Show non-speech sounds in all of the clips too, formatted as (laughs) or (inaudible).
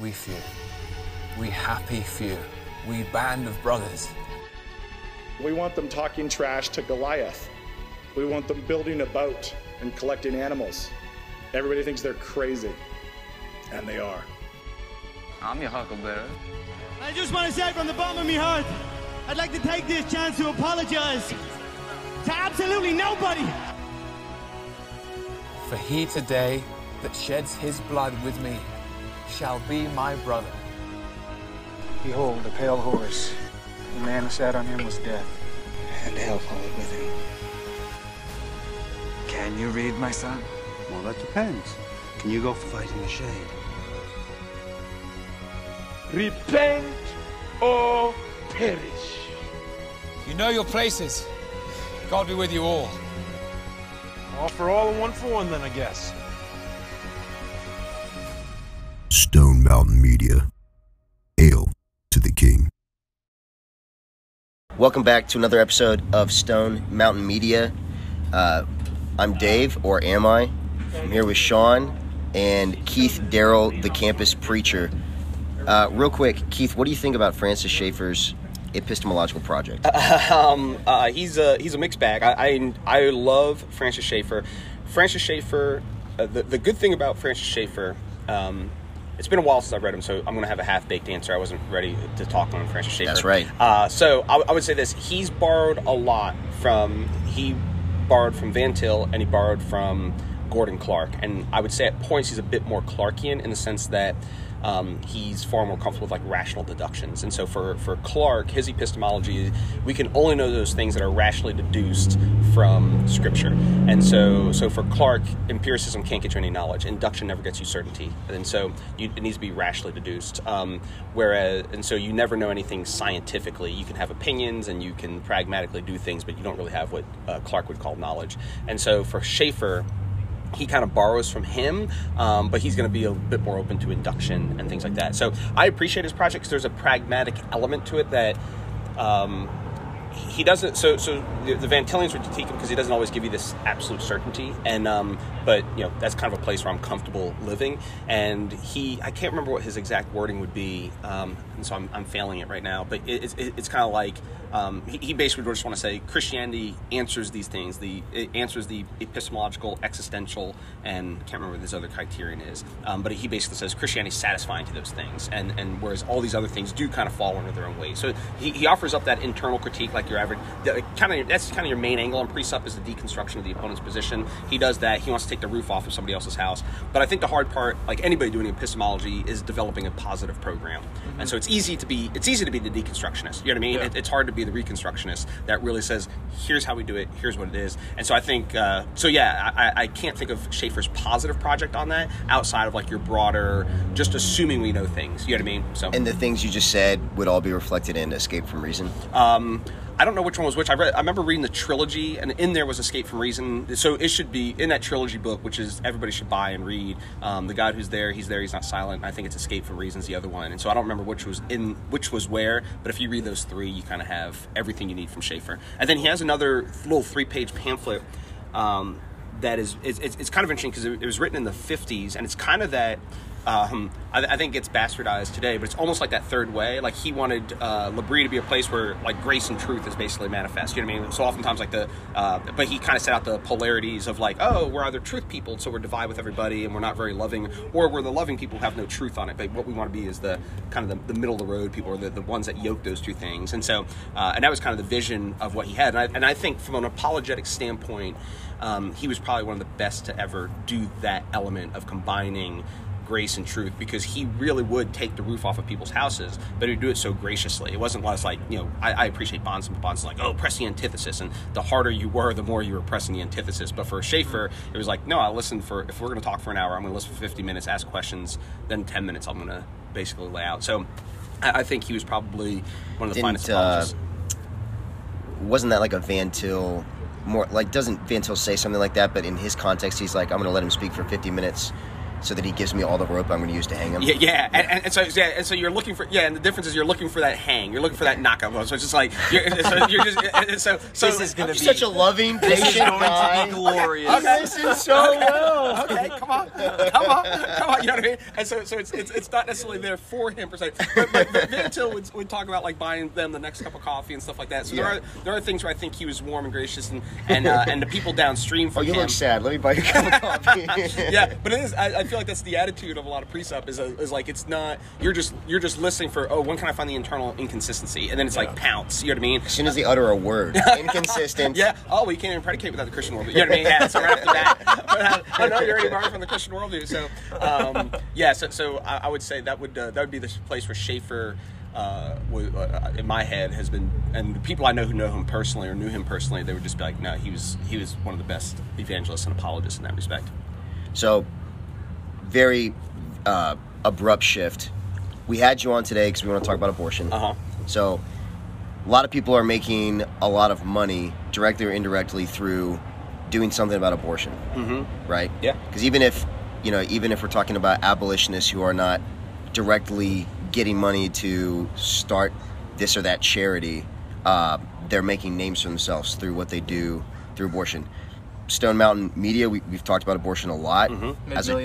we few, we happy few, we band of brothers. We want them talking trash to Goliath. We want them building a boat and collecting animals. Everybody thinks they're crazy, and they are. I'm your huckleberry. I just want to say from the bottom of my heart, I'd like to take this chance to apologize to absolutely nobody. For he today that sheds his blood with me shall be my brother. Behold, the pale horse. The man who sat on him was death, and hell followed with him. Can you read, my son? Well, that depends. Can you go for fighting the shade? Repent or perish. You know your places. God be with you all. All for all and one for one, then, I guess. Mountain Media. Hail to the King. Welcome back to another episode of Stone Mountain Media. Uh, I'm Dave, or am I? I'm here with Sean and Keith Darrell, the campus preacher. Uh, real quick, Keith, what do you think about Francis Schaeffer's epistemological project? (laughs) um, uh, he's a he's a mixed bag. I I, I love Francis Schaeffer. Francis Schaeffer. Uh, the the good thing about Francis Schaeffer. Um, it's been a while since I've read him, so I'm going to have a half baked answer. I wasn't ready to talk on Francis Schaeffer. That's right. Uh, so I, I would say this: he's borrowed a lot from he borrowed from Van Til and he borrowed from Gordon Clark, and I would say at points he's a bit more Clarkian in the sense that um, he's far more comfortable with like rational deductions. And so for, for Clark, his epistemology, we can only know those things that are rationally deduced from scripture. And so so for Clark, empiricism can't get you any knowledge. Induction never gets you certainty. And so you, it needs to be rationally deduced. Um, whereas and so you never know anything scientifically. You can have opinions and you can pragmatically do things, but you don't really have what uh, Clark would call knowledge. And so for Schaeffer, he kind of borrows from him, um, but he's going to be a bit more open to induction and things like that. So I appreciate his project because there's a pragmatic element to it that um, he doesn't. So so the, the Van would critique him because he doesn't always give you this absolute certainty, and um, but you know that's kind of a place where I'm comfortable living. And he, I can't remember what his exact wording would be, um, and so I'm, I'm failing it right now. But it, it's it's kind of like um, he, he basically would just want to say Christianity answers these things. The it answers the epistemological, existential, and I can't remember what this other criterion is. Um, but he basically says Christianity is satisfying to those things, and and whereas all these other things do kind of fall under their own weight. So he, he offers up that internal critique, like your average, kind of that's kind of your main angle on presup is the deconstruction of the opponent's position. He does that. He wants to take the roof off of somebody else's house. But I think the hard part, like anybody doing epistemology, is developing a positive program. Mm-hmm. And so it's easy to be it's easy to be the deconstructionist. You know what I mean? Yeah. It, it's hard to be the reconstructionist that really says, here's how we do it, here's what it is. And so I think, uh, so yeah, I, I can't think of Schaeffer's positive project on that outside of like your broader, just assuming we know things. You know what I mean? So And the things you just said would all be reflected in Escape from Reason? um, I don't know which one was which. I read. I remember reading the trilogy, and in there was Escape from Reason. So it should be in that trilogy book, which is everybody should buy and read. Um, the God who's there, he's there, he's not silent. I think it's Escape from Reason's the other one, and so I don't remember which was in which was where. But if you read those three, you kind of have everything you need from Schaeffer. And then he has another little three-page pamphlet. Um, that is it's, it's kind of interesting because it, it was written in the 50s and it's kind of that um, I, I think it's bastardized today, but it's almost like that third way. Like he wanted uh, L'Abri to be a place where like grace and truth is basically manifest. You know what I mean? So oftentimes like the, uh, but he kind of set out the polarities of like, oh, we're either truth people, so we're divide with everybody, and we're not very loving, or we're the loving people who have no truth on it. But what we want to be is the kind of the, the middle of the road people, or the, the ones that yoke those two things. And so, uh, and that was kind of the vision of what he had. And I, and I think from an apologetic standpoint, um, he was probably one of the best to ever do that element of combining grace and truth because he really would take the roof off of people's houses, but he'd do it so graciously. It wasn't less like, you know, I, I appreciate Bahnsen Bonds like, oh, press the antithesis. And the harder you were, the more you were pressing the antithesis. But for Schaeffer, it was like, no, I'll listen for, if we're going to talk for an hour, I'm going to listen for 50 minutes, ask questions, then 10 minutes I'm going to basically lay out. So I, I think he was probably one of the Didn't, finest apologists. Uh, wasn't that like a Van Til more like doesn't Van Til say something like that but in his context he's like I'm going to let him speak for 50 minutes so that he gives me all the rope I'm going to use to hang him. Yeah, yeah, and, and, and so yeah, and so you're looking for yeah, and the difference is you're looking for that hang, you're looking for that knockout blow. So it's just like you're, so you're just (laughs) and so so This is gonna be such a loving, This is patient going guy. to be glorious. Okay. Listen so well. okay, come on, come on, come on. You know what I mean? And so, so it's it's, it's not necessarily there for him per se. But, but, but Van would, would talk about like buying them the next cup of coffee and stuff like that. So Yeah. there are there are things where I think he was warm and gracious, and and uh, and the people downstream Oh, you him. look sad. Let me buy you a cup of (laughs) coffee. yeah, but it is. I, I feel like that's the attitude of a lot of presup is, is like it's not. You're just you're just listening for oh when can I find the internal inconsistency, and then it's like pounce. You know what I mean? As soon as they utter a word, (laughs) inconsistent. Yeah. Oh, well, you can't even predicate without the Christian worldview. You know what I mean? Yeah. So right after that, oh no, you're already borrowing from the Christian worldview. So, um, yeah. So, so I, I would say that would uh, that would be the place where Schaeffer. Uh, uh, in my head has been, and the people I know who know him personally or knew him personally, they would just be like, "No, he was he was one of the best evangelists and apologists in that respect." So, very uh, abrupt shift. We had you on today because we want to talk about abortion. Uh huh. So, a lot of people are making a lot of money directly or indirectly through doing something about abortion, Mm-hmm. right? Yeah. Because even if you know, even if we're talking about abolitionists who are not directly getting money to start this or that charity, uh, they're making names for themselves through what they do through abortion. Stone Mountain Media, we, we've talked about abortion a lot mm-hmm. as a,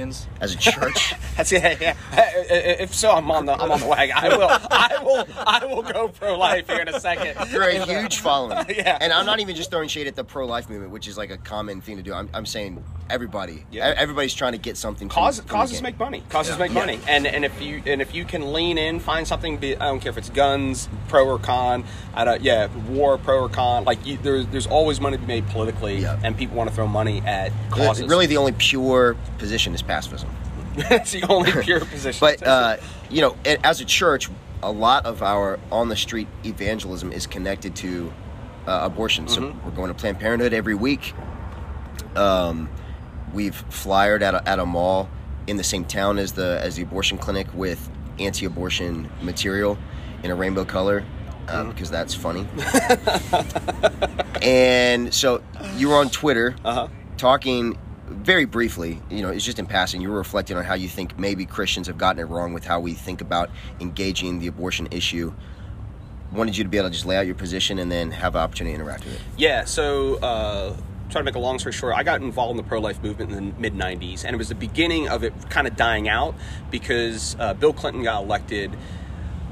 as a church. (laughs) That's (laughs) yeah, yeah. If so, I'm on the I'm on the wagon. I will I will I will go pro life here in a second. You're a huge following. (laughs) Yeah. And I'm not even just throwing shade at the pro life movement, which is like a common thing to do. I'm, I'm saying everybody. Yeah. Everybody's trying to get something. Cause, from the causes make money. Causes Yeah. make money, and and if you and if you can lean in, find something. Be, I don't care if it's guns, pro or con. I don't, yeah, war, pro or con. Like you, there's there's always money to be made politically, Yeah. and people want to throw money at causes. Really, the only pure position is pacifism. (laughs) it's the only (laughs) pure position. But uh, you know, a- as a church, a lot of our on the street evangelism is connected to uh, abortion. So Mm-hmm. we're going to Planned Parenthood every week. Um, we've flyered at a, at a mall in the same town as the as the abortion clinic with anti-abortion material in a rainbow color uh, Mm-hmm. because that's funny. (laughs) and so you were on Twitter Uh-huh. talking very briefly. You know, it's just in passing. You were reflecting on how you think maybe Christians have gotten it wrong with how we think about engaging the abortion issue. Wanted you to be able to just lay out your position and then have an opportunity to interact with it. Yeah, so uh, try to make a long story short, I got involved in the pro life movement in the mid 90s, and it was the beginning of it kind of dying out because uh, Bill Clinton got elected.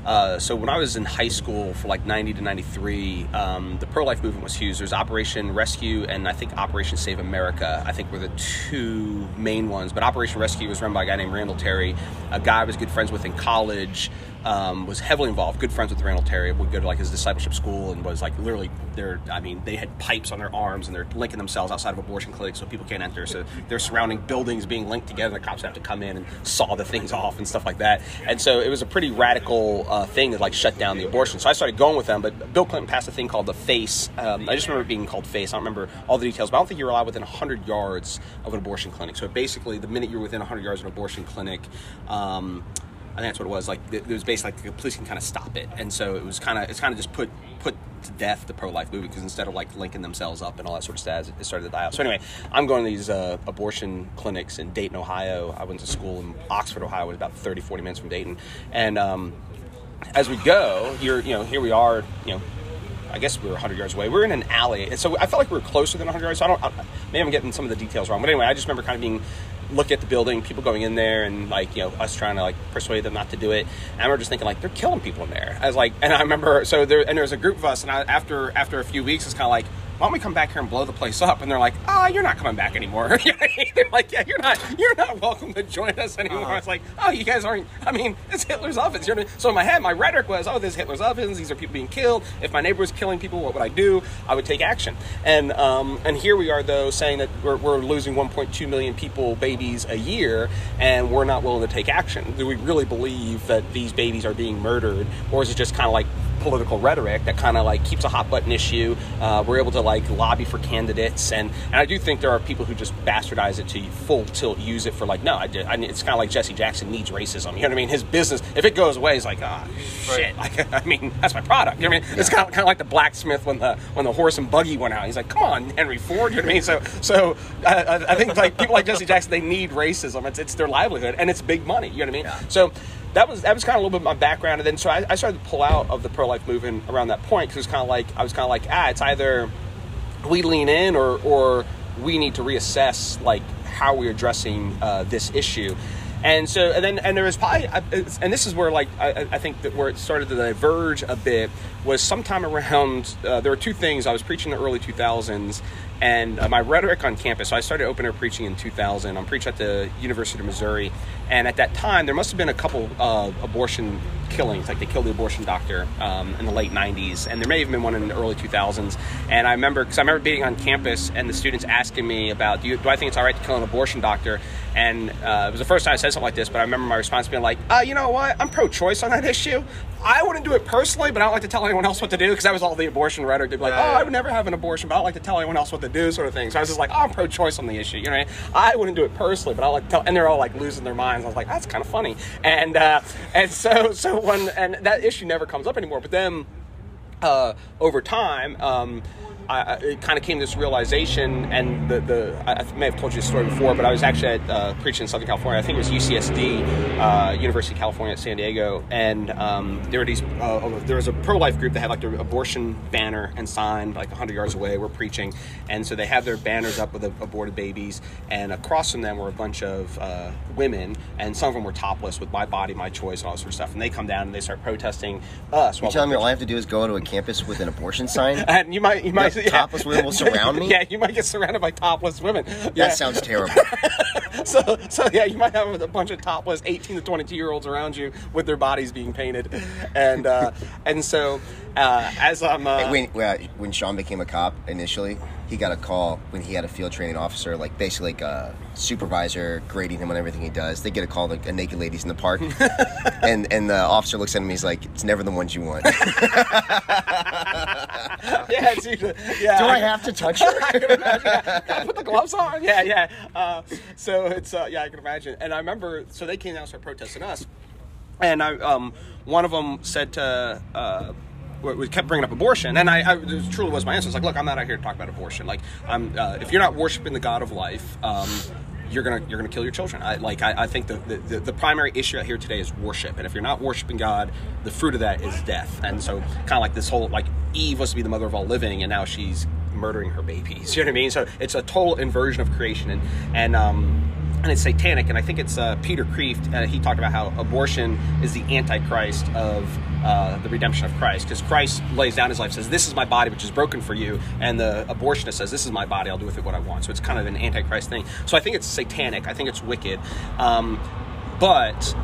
Uh, so when I was in high school for like 90 to 93, um, the pro-life movement was huge. There's Operation Rescue and I think Operation Save America. I think were the two main ones. But Operation Rescue was run by a guy named Randall Terry, a guy I was good friends with in college. Um, was heavily involved, good friends with Randall Terry. Would go to like his discipleship school and was like literally there. I mean, they had pipes on their arms and they're linking themselves outside of abortion clinics so people can't enter. So they're surrounding buildings being linked together. The cops have to come in and saw the things off and stuff like that. And so it was a pretty radical uh, thing to like shut down the abortion. So I started going with them. But Bill Clinton passed a thing called the FACE. Um, I just remember it being called FACE. I don't remember all the details, but I don't think you're allowed within 100 yards of an abortion clinic. So basically, the minute you're within 100 yards of an abortion clinic. Um, I think that's what it was. Like it was basically like the police can kind of stop it, and so it was kind of it's kind of just put put to death the pro life movement because instead of like linking themselves up and all that sort of stuff, it started to die out. So anyway, I'm going to these uh, abortion clinics in Dayton, Ohio. I went to school in Oxford, Ohio, was about 30, 40 minutes from Dayton, and um, as we go, you're you know here we are, you know. I guess we were 100 yards away. We were in an alley, and so I felt like we were closer than 100 yards. So I don't. I, maybe I'm getting some of the details wrong, but anyway, I just remember kind of being look at the building, people going in there, and like you know us trying to like persuade them not to do it. And I remember just thinking like they're killing people in there. I was like, and I remember so there and there was a group of us, and I, after after a few weeks, it's kind of like. Why don't we come back here and blow the place up? And they're like, "Ah, oh, you're not coming back anymore." (laughs) they're like, "Yeah, you're not, you're not welcome to join us anymore." Uh-huh. It's like, "Oh, you guys aren't." I mean, it's Hitler's ovens. You know I mean? So in my head, my rhetoric was, "Oh, this is Hitler's ovens. These are people being killed. If my neighbor was killing people, what would I do? I would take action." And um, and here we are though saying that we're, we're losing 1.2 million people, babies a year, and we're not willing to take action. Do we really believe that these babies are being murdered, or is it just kind of like political rhetoric that kind of like keeps a hot button issue. Uh, we're able to like lobby for candidates, and and I do think there are people who just bastardize it to full tilt, use it for like, no, I, did, I it's kind of like Jesse Jackson needs racism. You know what I mean? His business, if it goes away, he's like, ah, shit. Like, (laughs) I mean, that's my product. You know what I mean? It's kind of, kind of like the blacksmith when the when the horse and buggy went out. He's like, come on, Henry Ford. You know what I mean? So so I, I- I think like people like Jesse Jackson, they need racism. It's it's their livelihood and it's big money. You know what I mean? So that was that was kind of a little bit my background, and then so I, I started to pull out of the pro life movement around that point because it was kind of like I was kind of like ah, it's either we lean in or or we need to reassess like how we're addressing uh, this issue. And so and then and there was probably and this is where like I, I think that where it started to diverge a bit was sometime around uh, there were two things. I was preaching in the early 2000s and uh, my rhetoric on campus so i started open air preaching in 2000 i'm preaching at the university of missouri. And at that time there must have been a couple uh, abortion killings. Like they killed the abortion doctor um, in the late 90s and there may have been one in the early 2000s and i remember because i remember being on campus and the students asking me about do, you, do i think it's all right to kill an abortion doctor and uh, it was the first time i said something like this but i remember my response being like uh, you know what? I'm pro-choice on that issue. I wouldn't do it personally but i don't like to tell anyone else what to do because that was all the abortion rhetoric. They'd be like oh i would never have an abortion but i don't like to tell anyone else what to do sort of thing. So i was just like oh, i'm pro-choice on the issue you know what I, mean? I wouldn't do it personally but i like to tell and they're all like losing their minds. I was like that's kind of funny. And uh, and so so when and that issue never comes up anymore. But then uh, over time, um, I, I, it kind of came to this realization, and the, the I, may have told you this story before, but I was actually at, uh, preaching in Southern California. I think it was UCSD, uh, University of California at San Diego, and um, there were these. Uh, there was a pro-life group that had like their abortion banner and sign like 100 yards away. We're preaching, and so they have their banners up with aborted babies, and across from them were a bunch of uh, women, and some of them were topless with "My body, my choice" and all that sort of stuff. And they come down and they start protesting us. You while telling me all I have to do is go to a campus with an abortion sign? (laughs) and you might, you might, (laughs) Yeah, topless women will surround me? Yeah, you might get surrounded by topless women. Yeah. That sounds terrible. (laughs) so, so yeah, you might have a bunch of topless 18 to 22 year olds around you with their bodies being painted, and uh, and so uh, as I'm uh, when well, when Sean became a cop initially, he got a call when he had a field training officer, like basically like a supervisor grading him on everything he does. They get a call like a naked ladies in the park, (laughs) and and the officer looks at him. And he's like, "It's never the ones you want." (laughs) yeah, yeah. Do I have to touch her? (laughs) I can imagine. Yeah. Put the gloves on? (laughs) Yeah, yeah. Uh, so it's uh, yeah, I can imagine. And I remember, so they came down and started protesting us, and I um, one of them said to. Uh, we kept bringing up abortion, and I, I it truly was my answer. It's like, look, I'm not out here to talk about abortion. Like, I'm uh, if you're not worshiping the God of life, um, you're gonna you're gonna kill your children. I like I, I think the, the the- the primary issue out here today is worship, and if you're not worshiping God, the fruit of that is death. And so, kind of like this whole like Eve was to be the mother of all living, and now she's murdering her babies. (laughs) You know what I mean? So it's a total inversion of creation, and and um, and it's satanic. And I think it's uh, Peter Kreeft. Uh, he talked about how abortion is the antichrist of uh, the redemption of Christ, because Christ lays down his life, says, "This is my body, which is broken for you," and the abortionist says, "This is my body. I'll do with it what I want." So it's kind of an antichrist thing. So I think it's satanic. I think it's wicked. Um, but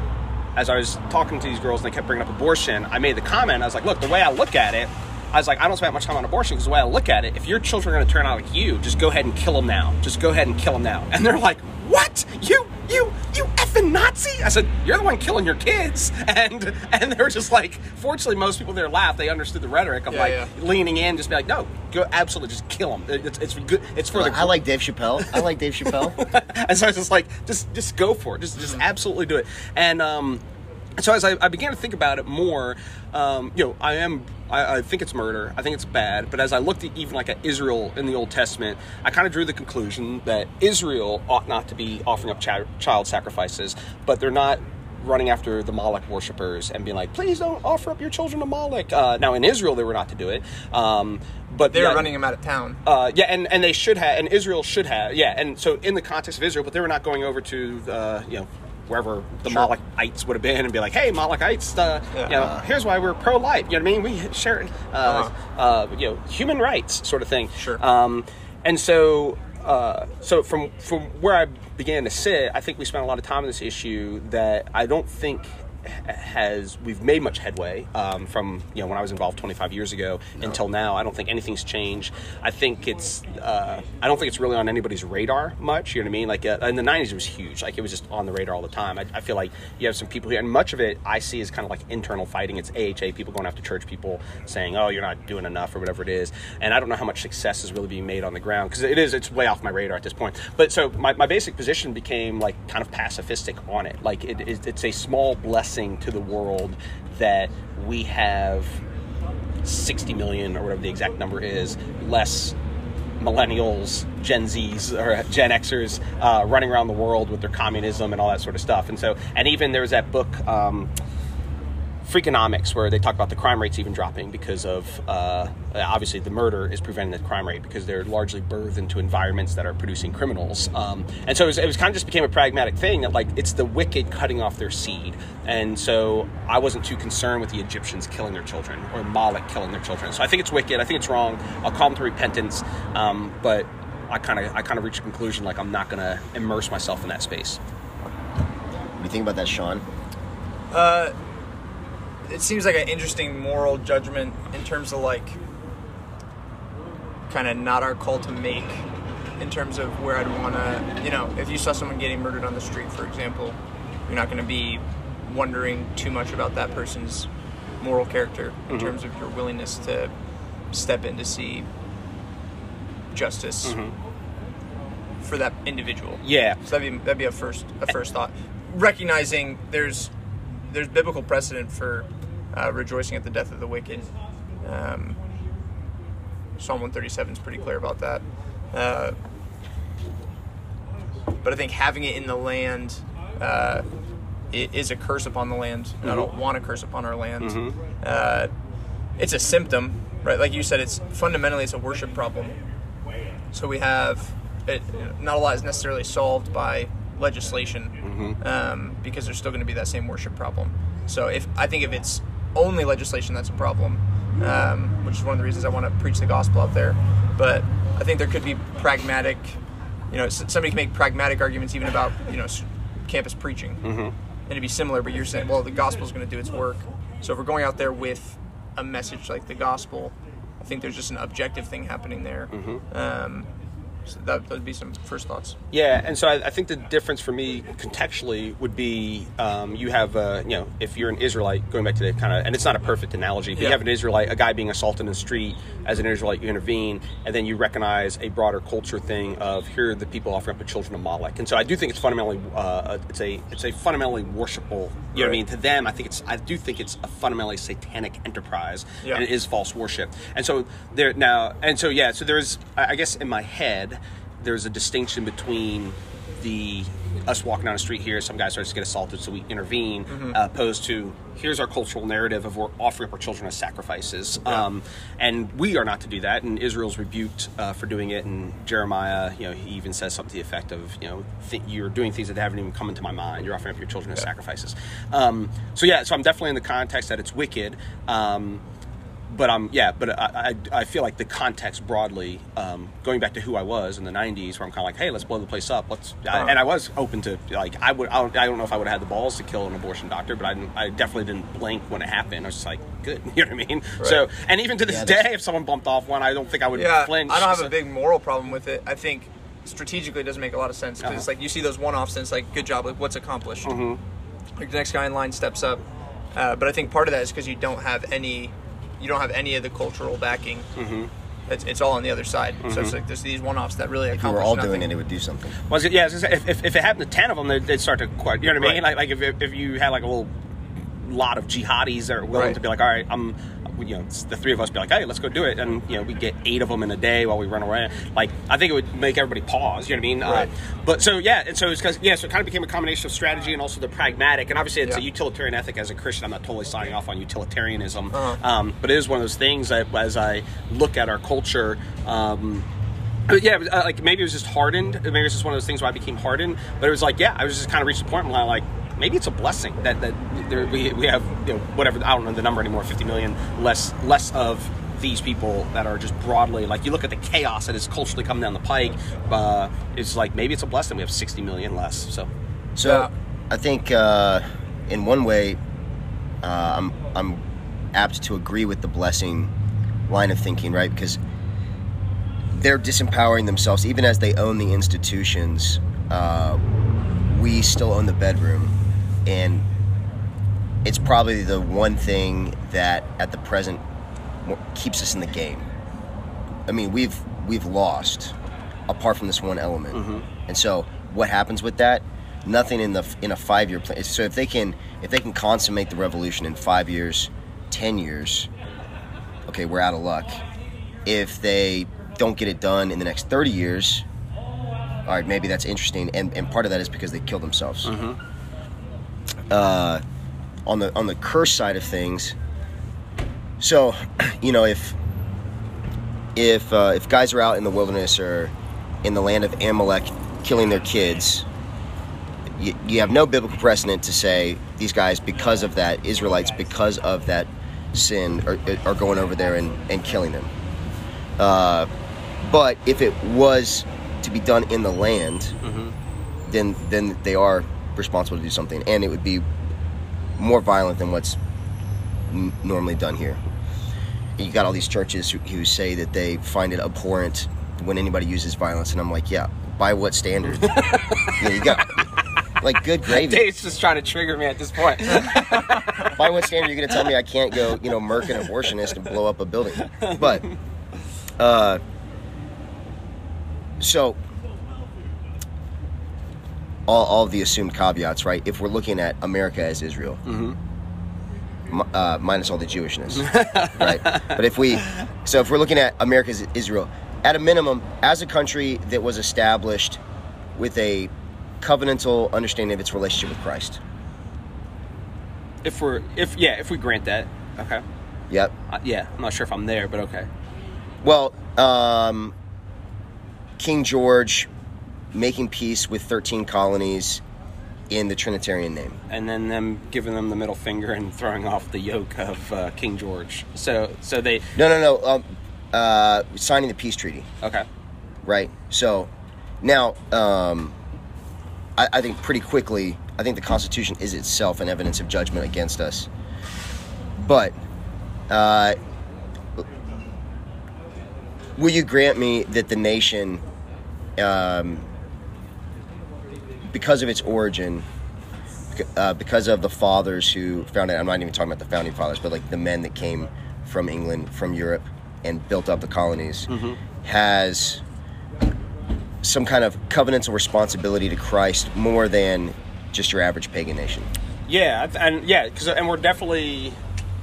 as I was talking to these girls and they kept bringing up abortion, I made the comment. I was like, "Look, the way I look at it." I was like, I don't spend much time on abortion because the way I look at it, if your children are going to turn out like you, just go ahead and kill them now. Just go ahead and kill them now. And they're like, what? You, you, you effing Nazi? I said, you're the one killing your kids. (laughs) And and they're just like, fortunately, most people there laughed. They understood the rhetoric of Yeah, like yeah. leaning in, just be like, no, go absolutely just kill them. It's, it's good. It's for the. I like Dave Chappelle. I like Dave Chappelle. (laughs) and so I was just like, just just go for it. Just just absolutely do it. And um, so as I, I began to think about it more, um, you know, I am. I, I think it's murder. I think it's bad. But as I looked at even like at Israel in the Old Testament, I kind of drew the conclusion that Israel ought not to be offering up chi- child sacrifices, but they're not running after the Moloch worshippers and being like, please don't offer up your children to Moloch. Uh, now in Israel, they were not to do it. Um, but They were running him out of town. uh, yeah, and, and they should have, and Israel should have, yeah. And so in the context of Israel, but they were not going over to, uh, you know, wherever the Molochites would have been and be like, hey, Molochites, uh, you know, here's why we're pro-life. You know what I mean? We share, uh, uh, you know, human rights sort of thing. Sure. Um, and so, uh, so from from where I began to sit, I think we spent a lot of time on this issue that I don't think has we've made much headway um, from you know when I was involved 25 years ago until now. I don't think anything's changed. I think it's uh, I don't think it's really on anybody's radar much. You know what I mean? Like uh, in the 90s, it was huge. Like it was just on the radar all the time. I, I feel like you have some people here, and much of it I see is kind of like internal fighting. It's AHA people going after church people saying, "Oh, you're not doing enough" or whatever it is. And I don't know how much success is really being made on the ground because it is. It's way off my radar at this point. But so my, my basic position became like kind of pacifistic on it. Like it, it, it's a small blessing to the world that we have 60 million or whatever the exact number is less millennials, Gen Zs or Gen Xers uh, running around the world with their communism and all that sort of stuff. And so, and even there was that book. Um, Freakonomics, where they talk about the crime rates even dropping because of uh, obviously the murder is preventing the crime rate because they're largely birthed into environments that are producing criminals. Um, and so it was, it was, kind of just became a pragmatic thing that like it's the wicked cutting off their seed. And so I wasn't too concerned with the Egyptians killing their children or Moloch killing their children. So I think it's wicked. I think it's wrong. I'll call them to repentance, um, but I kind of I kind of reached a conclusion like I'm not going to immerse myself in that space. What do you think about that, Sean? Uh, it seems like an interesting moral judgment in terms of like kind of not our call to make in terms of where I'd want to, you know, if you saw someone getting murdered on the street, for example, you're not going to be wondering too much about that person's moral character in Mhm. terms of your willingness to step in to see justice Mhm. for that individual. Yeah. So that'd be that'd be a first a first thought. Recognizing there's there's biblical precedent for uh, rejoicing at the death of the wicked. Um, Psalm 137 is pretty clear about that. Uh, but I think having it in the land uh, is a curse upon the land, and I don't Mhm. want a curse upon our land. Mhm. Uh, it's a symptom, right? Like you said, it's fundamentally it's a worship problem. So we have it. Not a lot is necessarily solved by legislation um, because there's still going to be that same worship problem. So if I think if it's only legislation that's a problem, um, which is one of the reasons I want to preach the gospel out there. But I think there could be pragmatic. You know, somebody can make pragmatic arguments even about you know campus preaching, Mhm. and it'd be similar. But you're saying, well, the gospel's going to do its work. So if we're going out there with a message like the gospel, I think there's just an objective thing happening there. Um, so that would be some first thoughts. Yeah, and so I, I think the difference for me contextually would be um, you have, uh, you know, if you're an Israelite, going back to the kind of, and it's not a perfect analogy, but you have an Israelite, a guy being assaulted in the street, as an Israelite, you intervene, and then you recognize a broader culture thing of here are the people offering up the children of Moloch, and so I do think it's fundamentally, uh, it's a, it's a fundamentally worshipful. You know what I mean? To them, I think it's, I do think it's a fundamentally satanic enterprise, Yeah. and it is false worship, and so there now, and so yeah, so there's, I guess in my head there's a distinction between the us walking down the street here, some guy starts to get assaulted, so we intervene, Mhm. uh, opposed to here's our cultural narrative of we're offering up our children as sacrifices, um, and we are not to do that. And Israel's rebuked uh, for doing it. And Jeremiah, you know, he even says something to the effect of, you know, th- you're doing things that haven't even come into my mind. You're offering up your children as sacrifices. Um, so yeah, so I'm definitely in the context that it's wicked. Um, but um yeah but I, I, I feel like the context broadly um, going back to who I was in the 90s where I'm kind of like hey let's blow the place up let's I, Uh-huh. and I was open to like I would I don't, I don't know if I would have had the balls to kill an abortion doctor but I, didn't, I definitely didn't blink when it happened I was just like good (laughs) you know what I mean Right. so and even to this Yeah, day if someone bumped off one I don't think I would yeah, flinch I don't have So- a big moral problem with it. I think strategically it doesn't make a lot of sense because Uh-huh. it's like you see those one-offs and it's like good job, like what's accomplished. Mhm. Like the next guy in line steps up, uh, but I think part of that is because you don't have any, you don't have any of the cultural backing. Mhm. It's, it's all on the other side. So it's Mhm. like there's these one-offs that really If we accomplish were all nothing. doing it, it would do something. Well, I was gonna- yeah, I was gonna say, if, if, if it happened to ten of them, they'd, they'd start to quite. You know what I mean? Right. Like, like if, if you had like a little lot of jihadis that are willing Right. to be like, all right, I'm, you know, it's the three of us be like, hey, let's go do it, and you know, we get eight of them in a day while we run away. Like, I think it would make everybody pause. You know what I mean? Right. Uh, but so yeah, and so it's because yeah, so it kind of became a combination of strategy and also the pragmatic, and obviously it's a utilitarian ethic. As a Christian, I'm not totally signing off on utilitarianism, Uh-huh. um, but it is one of those things that as I look at our culture. Um, but yeah, uh, like maybe it was just hardened. Maybe it was just one of those things where I became hardened. But it was like, yeah, I was just kind of reached the point where I'm like, maybe it's a blessing that that there, we, we have you know whatever I don't know the number anymore, 50 million less less of these people that are just broadly like you look at the chaos that is culturally coming down the pike. Uh, it's like maybe it's a blessing we have 60 million less. So So I think uh, in one way, uh, I'm I'm apt to agree with the blessing line of thinking, right? Because they're disempowering themselves, even as they own the institutions. Uh, we still own the bedroom, and it's probably the one thing that, at the present, keeps us in the game. I mean, we've we've lost, apart from this one element, mm-hmm. and so what happens with that? Nothing in the in a five year plan. So if they can if they can consummate the revolution in five years, ten years, okay, we're out of luck. If they don't get it done in the next thirty years, all right, maybe that's interesting. And and part of that is because they kill themselves. Mm-hmm. Uh, on the on the curse side of things, so (clears throat) you know if if uh, if guys are out in the wilderness or in the land of Amalek killing their kids, you, you have no biblical precedent to say these guys because of that Israelites because of that sin are, are going over there and, and killing them. Uh, but if it was to be done in the land, then then they are responsible to do something, and it would be more violent than what's n- normally done here. You got all these churches who, who say that they find it abhorrent when anybody uses violence, and I'm like, yeah, by what standard? (laughs) yeah, you got like good gravy. Dave's just trying to trigger me at this point. (laughs) By what standard are you going to tell me I can't go, you know, murk an abortionist and blow up a building? But, uh, so all, all of the assumed caveats, right? If we're looking at America as Israel, mi- uh, minus all the Jewishness, (laughs) right? But if we, so if we're looking at America as Israel, at a minimum, as a country that was established with a covenantal understanding of its relationship with Christ. if we're if yeah if we grant that okay Yep. uh, yeah I'm not sure if I'm there but okay Well, um, King George making peace with 13 colonies in the Trinitarian name. and then them giving them the middle finger and throwing off the yoke of uh, King George so so they No, no, no. Um, uh, signing the peace treaty, okay right? So now, um, I, I think pretty quickly, I think the Constitution is itself an evidence of judgment against us. But uh, will you grant me that the nation, um, because of its origin, uh, because of the fathers who founded, I'm not even talking about the founding fathers, but like the men that came from England, from Europe, and built up the colonies, has some kind of covenantal responsibility to Christ more than just your average pagan nation. Yeah, and yeah, because and we're definitely,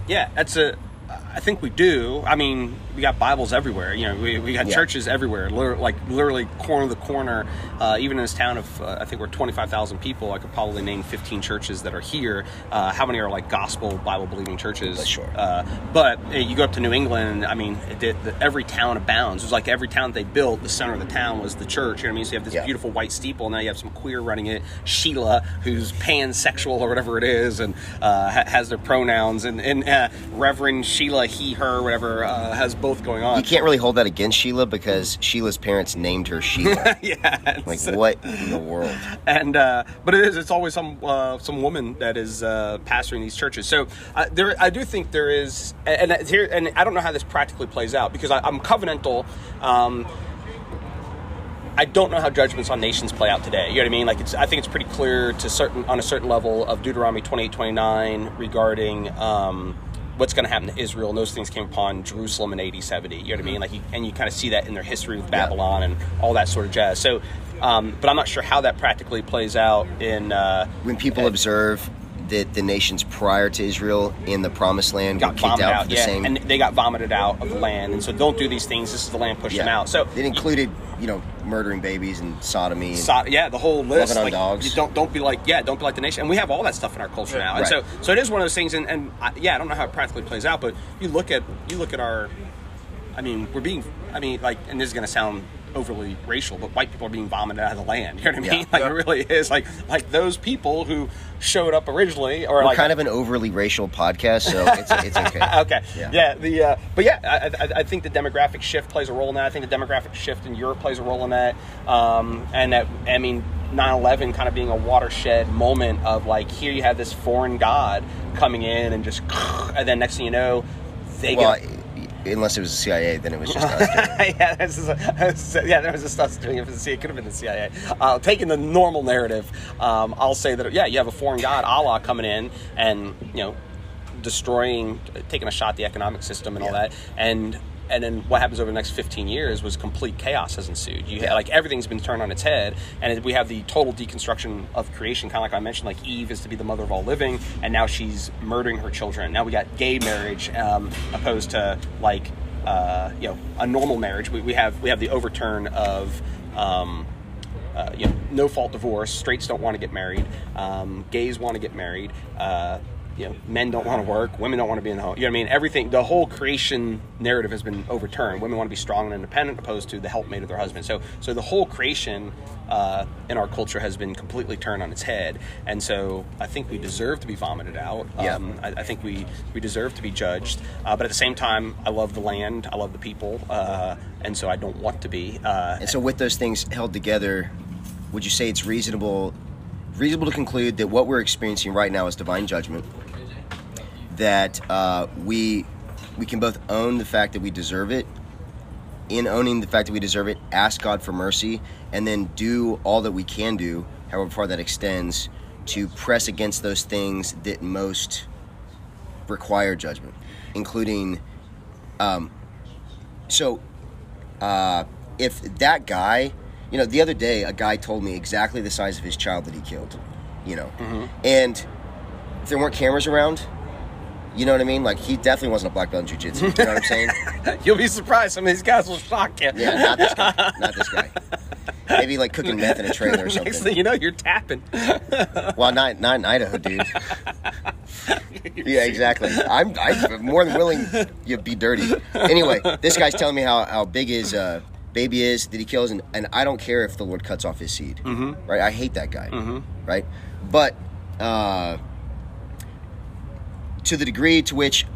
yeah, that's a. I think we do. I mean, we got Bibles everywhere. You know, we, we got Yeah. churches everywhere. Liter- like literally corner to corner. Uh, even in this town of, uh, I think we're twenty five thousand people. I could probably name fifteen churches that are here. Uh, how many are like gospel Bible believing churches? Sure. Uh, but uh, you go up to New England, I mean, it, did- the, every town abounds. It was like every town they built, the center of the town was the church. You know what I mean? So you have this Yeah. beautiful white steeple. And now you have some queer running it, Sheila, who's pansexual or whatever it is, and uh, ha- has their pronouns, and, and uh, Reverend Sheila, he, her, whatever, uh, has both going on. You can't really hold that against Sheila because Sheila's parents named her Sheila. (laughs) yeah, like what in the world? and uh, but it is it's always some uh, some woman that is uh, pastoring these churches. So uh, there, I do think there is, and, and here, and I don't know how this practically plays out because I, I'm covenantal. Um, I don't know how judgments on nations play out today. You know what I mean? Like it's, I think it's pretty clear to certain on a certain level of Deuteronomy 28, 29 regarding um, what's going to happen to Israel. And those things came upon Jerusalem in AD 70. You know what I mean? Like, you, and you kind of see that in their history with Babylon and all that sort of jazz. So, um, but I'm not sure how that practically plays out in. Uh, When people observe that the nations prior to Israel in the Promised Land got kicked out out, for the yeah, same, and they got vomited out of the land, and so don't do these things. This is the land pushed them out. So it included, you know, murdering babies and sodomy. And, So, yeah, the whole list. Loving on dogs. You don't don't be like yeah, don't be like the nation. And we have all that stuff in our culture now. And Right. so so it is one of those things. And, and I, yeah, I don't know how it practically plays out, but you look at you look at our. I mean, we're being. I mean, like, and this is going to sound overly racial, but white people are being vomited out of the land. (laughs) You know what I mean? Yeah. Like it really is. Like like those people who showed up originally, or We're like kind of an overly racial podcast, so it's, it's okay. (laughs) okay. Yeah. Yeah. the uh, but yeah, I, I, I think the demographic shift plays a role in that. I think the demographic shift in Europe plays a role in that. Um, and that I mean, 9/11 kind of being a watershed moment of like here you have this foreign god coming in and just (laughs) and then next thing you know they well, get unless it was the CIA, then it was just us. (laughs) yeah, this is a, yeah, there was just us doing it for the CIA. It could have been the CIA. Uh, taking the normal narrative, um, I'll say that yeah, you have a foreign god, Allah, coming in and you know destroying, taking a shot at the economic system and all that, and and then what happens over the next 15 years was complete chaos has ensued. You like everything's been turned on its head, and we have the total deconstruction of creation. Kind of like I mentioned, like Eve is to be the mother of all living, and now she's murdering her children. Now we got gay marriage um, opposed to like uh, you know a normal marriage. We, we have we have the overturn of. Um, uh, you know, no fault divorce. Straights don't want to get married. Um, gays want to get married. Uh, you know, men don't want to work, women don't want to be in the home. You know what I mean? Everything, the whole creation narrative has been overturned. Women want to be strong and independent, opposed to the helpmate of their husband. So, so the whole creation uh, in our culture has been completely turned on its head. And so, I think we deserve to be vomited out. Yeah. Um, I, I think we we deserve to be judged. Uh, but at the same time, I love the land, I love the people, uh, and so I don't want to be. Uh, And so, with those things held together, would you say it's reasonable, reasonable to conclude that what we're experiencing right now is divine judgment? That uh, we we can both own the fact that we deserve it. In owning the fact that we deserve it, ask God for mercy, and then do all that we can do, however far that extends, to press against those things that most require judgment, including. Um, so, uh, if that guy, you know, the other day a guy told me exactly the size of his child that he killed, you know, and if there weren't cameras around, you know what I mean? Like he definitely wasn't a black belt in jujitsu. You know what I'm saying? (laughs) You'll be surprised. Some of these guys will shock you. Yeah, not this guy. (laughs) Not this guy. Maybe like cooking meth in a trailer or (laughs) Next something. thing you know, you're tapping. Well, not not in Idaho, dude. yeah, exactly. I'm I'm more than willing you be dirty. Anyway, this guy's telling me how, how big his uh, baby is that he kills, and, and I don't care if the Lord cuts off his seed. Mhm. Right? I hate that guy. Mhm. Right? But uh, to the degree to which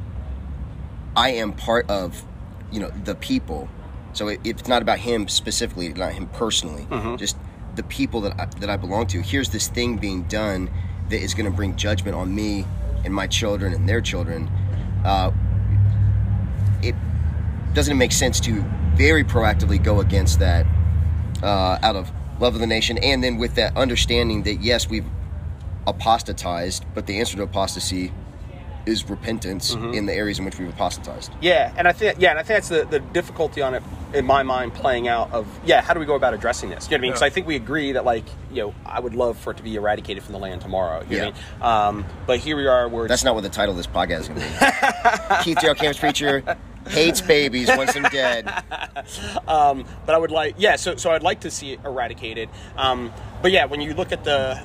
I am part of, you know, the people. So it, it's not about him specifically, not him personally, Mhm. just the people that I, that I belong to. Here's this thing being done that is going to bring judgment on me and my children and their children. Uh, it doesn't it make sense to very proactively go against that uh, out of love of the nation, and then with that understanding that yes, we've apostatized, but the answer to apostasy is repentance in the areas in which we've apostatized. Yeah, and I think yeah, and I think that's the, the difficulty on it in my mind playing out of yeah, how do we go about addressing this? You know what I mean? Because Yeah. I think we agree that like you know I would love for it to be eradicated from the land tomorrow. You know what I mean? Um, but here we are. Where That's not what the title of this podcast is going to be. (laughs) Keith Darrell Camps Preacher hates babies, once wants them dead. (laughs) um, but I would like, yeah. So, so I'd like to see it eradicated. Um, but yeah, when you look at the,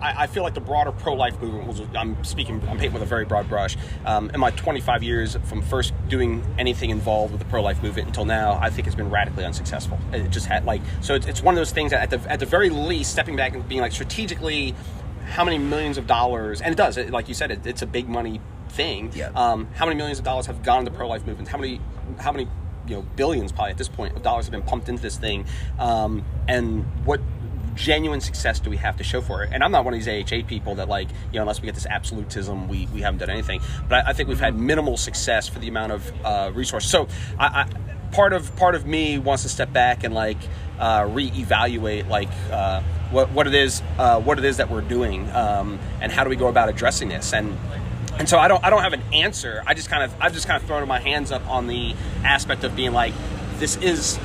I, I feel like the broader pro-life movement was. I'm speaking. I'm painting with a very broad brush. Um, in my 25 years from first doing anything involved with the pro-life movement until now, I think it's been radically unsuccessful. It just had like so. It's, it's one of those things that at the at the very least, stepping back and being like strategically. How many millions of dollars? And it does, it, like you said, it, it's a big money thing. Yeah. Um, how many millions of dollars have gone into pro-life movement? How many? How many? You know, billions probably at this point of dollars have been pumped into this thing. Um, and what genuine success do we have to show for it? And I'm not one of these AHA people that like, you know, unless we get this absolutism, we, we haven't done anything. But I, I think we've had minimal success for the amount of uh, resources. So I, I, part of part of me wants to step back and like uh, reevaluate like uh, what what it is uh, what it is that we're doing um, and how do we go about addressing this and and so I don't I don't have an answer. I just kind of I've just kind of thrown my hands up on the aspect of being like this is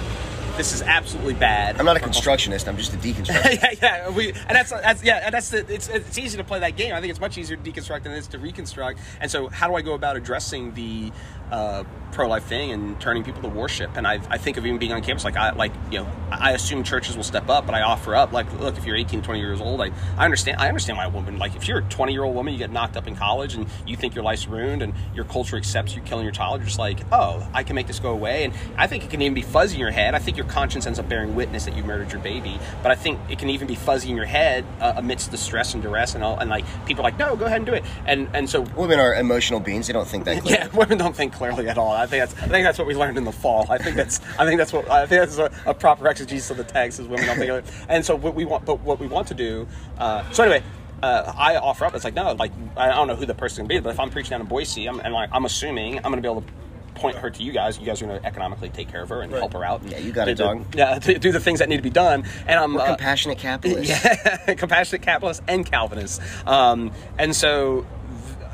this is absolutely bad. I'm not a constructionist. I'm just a deconstructionist. (laughs) yeah, yeah, we, and that's that's yeah, and that's the, it's it's easy to play that game. I think it's much easier to deconstruct than it is to reconstruct. And so, how do I go about addressing the uh, pro life thing and turning people to worship? And I, I think of even being on campus, like I like you know, I assume churches will step up, but I offer up like, look, if you're 18, 20 years old, I, I understand I understand why a woman like if you're a 20 year old woman, you get knocked up in college and you think your life's ruined and your culture accepts you killing your child, you're just like, oh, I can make this go away. And I think it can even be fuzzy in your head. I think your your conscience ends up bearing witness that you murdered your baby. But I think it can even be fuzzy in your head uh, amidst the stress and duress and all. And like people are like, no, go ahead and do it. And and so Women are emotional beings. They don't think that (laughs) clearly. yeah, women don't think clearly at all. I think that's I think that's what we learned in the fall. I think that's I think that's what I think that's a, a proper exegesis of the text is women don't think. Of it. And so what we want, but what we want to do. Uh, so anyway. Uh, I offer up. It's like no, like I don't know who the person can be, but if I'm preaching down in Boise, I'm, and like I'm assuming I'm going to be able to point her to you guys. You guys are going to economically take care of her and help her out. Yeah, you got it, dog. Yeah, to (laughs) do the things that need to be done. And I'm We're uh, compassionate capitalists. (laughs) yeah, compassionate capitalists and Calvinists. Um, and so, th-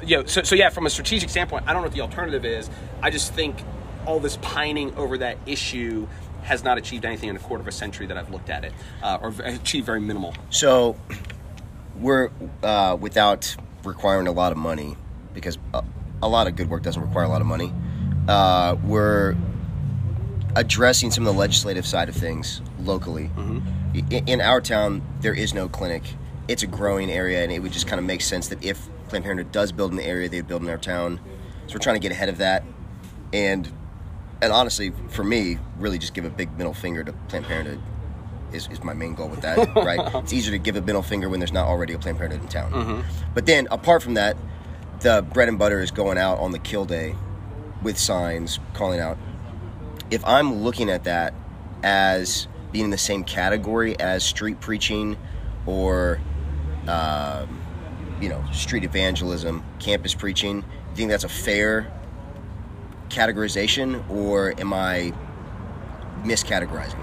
you know, so, so yeah, from a strategic standpoint, I don't know what the alternative is. I just think all this pining over that issue has not achieved anything in a quarter of a century that I've looked at it, uh, or achieved very minimal. So we're uh, without requiring a lot of money because a, a lot of good work doesn't require a lot of money. Uh, we're addressing some of the legislative side of things locally. I- In our town, there is no clinic. It's a growing area, and it would just kind of make sense that if Planned Parenthood does build in the area, they'd build in our town. So we're trying to get ahead of that, and and honestly, for me, really just give a big middle finger to Planned Parenthood is, is my main goal with that. (laughs) right? It's easier to give a middle finger when there's not already a Planned Parenthood in town. Mhm. But then, apart from that, the bread and butter is going out on the kill day with signs calling out. If I'm looking at that as being in the same category as street preaching or, um, you know, street evangelism, campus preaching, do you think that's a fair categorization, or am I miscategorizing?